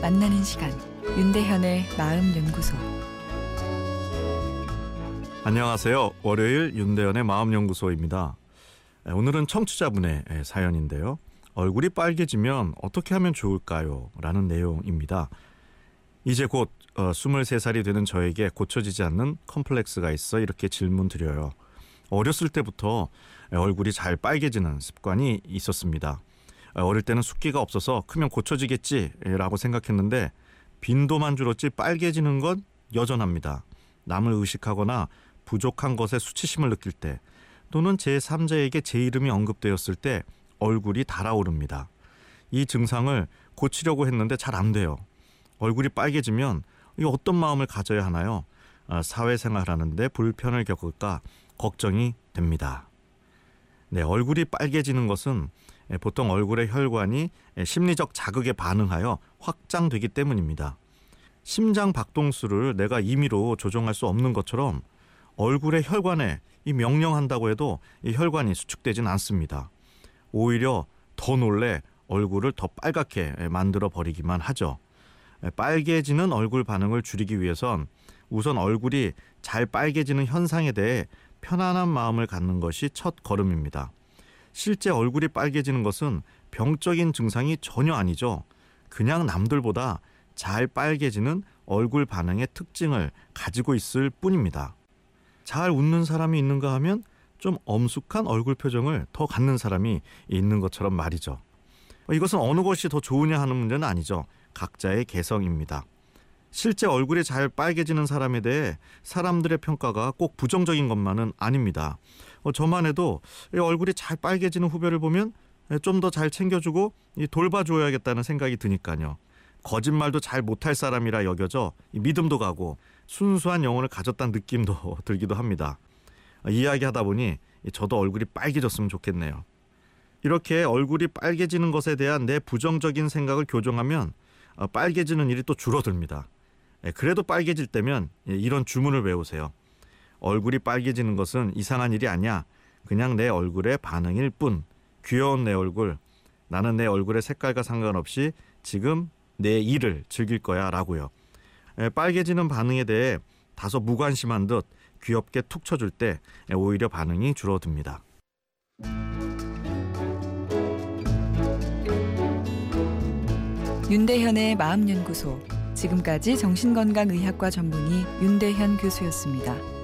만나는 시간 윤대현의 마음 연구소 안녕하세요. 월요일 윤대현의 마음 연구소입니다. 오늘은 청취자분의 사연인데요. 얼굴이 빨개지면 어떻게 하면 좋을까요? 라는 내용입니다. 이제 곧 23살이 어, 되는 저에게 고쳐지지 않는 컴플렉스가 있어 이렇게 질문 드려요. 어렸을 때부터 얼굴이 잘 빨개지는 습관이 있었습니다. 어릴 때는 숫기가 없어서 크면 고쳐지겠지라고 생각했는데 빈도만 줄었지 빨개지는 건 여전합니다. 남을 의식하거나 부족한 것에 수치심을 느낄 때 또는 제3자에게 제 이름이 언급되었을 때 얼굴이 달아오릅니다. 이 증상을 고치려고 했는데 잘 안 돼요. 얼굴이 빨개지면 어떤 마음을 가져야 하나요? 아, 사회생활하는데 불편을 겪을까 걱정이 됩니다. 네, 얼굴이 빨개지는 것은 보통 얼굴의 혈관이 심리적 자극에 반응하여 확장되기 때문입니다. 심장 박동수를 내가 임의로 조종할 수 없는 것처럼 얼굴의 혈관에 이 명령한다고 해도 이 혈관이 수축되진 않습니다. 오히려 더 놀래 얼굴을 더 빨갛게 만들어 버리기만 하죠. 빨개지는 얼굴 반응을 줄이기 위해선 우선 얼굴이 잘 빨개지는 현상에 대해 편안한 마음을 갖는 것이 첫 걸음입니다. 실제 얼굴이 빨개지는 것은 병적인 증상이 전혀 아니죠. 그냥 남들보다 잘 빨개지는 얼굴 반응의 특징을 가지고 있을 뿐입니다. 잘 웃는 사람이 있는가 하면 좀 엄숙한 얼굴 표정을 더 갖는 사람이 있는 것처럼 말이죠. 이것은 어느 것이 더 좋으냐 하는 문제는 아니죠. 각자의 개성입니다. 실제 얼굴이 잘 빨개지는 사람에 대해 사람들의 평가가 꼭 부정적인 것만은 아닙니다. 어, 저만 해도 얼굴이 잘 빨개지는 후배를 보면 좀 더 잘 챙겨주고 돌봐줘야겠다는 생각이 드니까요. 거짓말도 잘 못할 사람이라 여겨져 믿음도 가고 순수한 영혼을 가졌다는 느낌도 들기도 합니다. 이야기하다 보니 저도 얼굴이 빨개졌으면 좋겠네요. 이렇게 얼굴이 빨개지는 것에 대한 내 부정적인 생각을 교정하면 어, 빨개지는 일이 또 줄어듭니다. 예, 그래도 빨개질 때면 예, 이런 주문을 외우세요. 얼굴이 빨개지는 것은 이상한 일이 아니야. 그냥 내 얼굴의 반응일 뿐. 귀여운 내 얼굴. 나는 내 얼굴의 색깔과 상관없이 지금 내 일을 즐길 거야 라고요. 빨개지는 반응에 대해 다소 무관심한 듯 귀엽게 툭 쳐줄 때 오히려 반응이 줄어듭니다. 윤대현의 마음연구소 지금까지 정신건강의학과 전문의 윤대현 교수였습니다.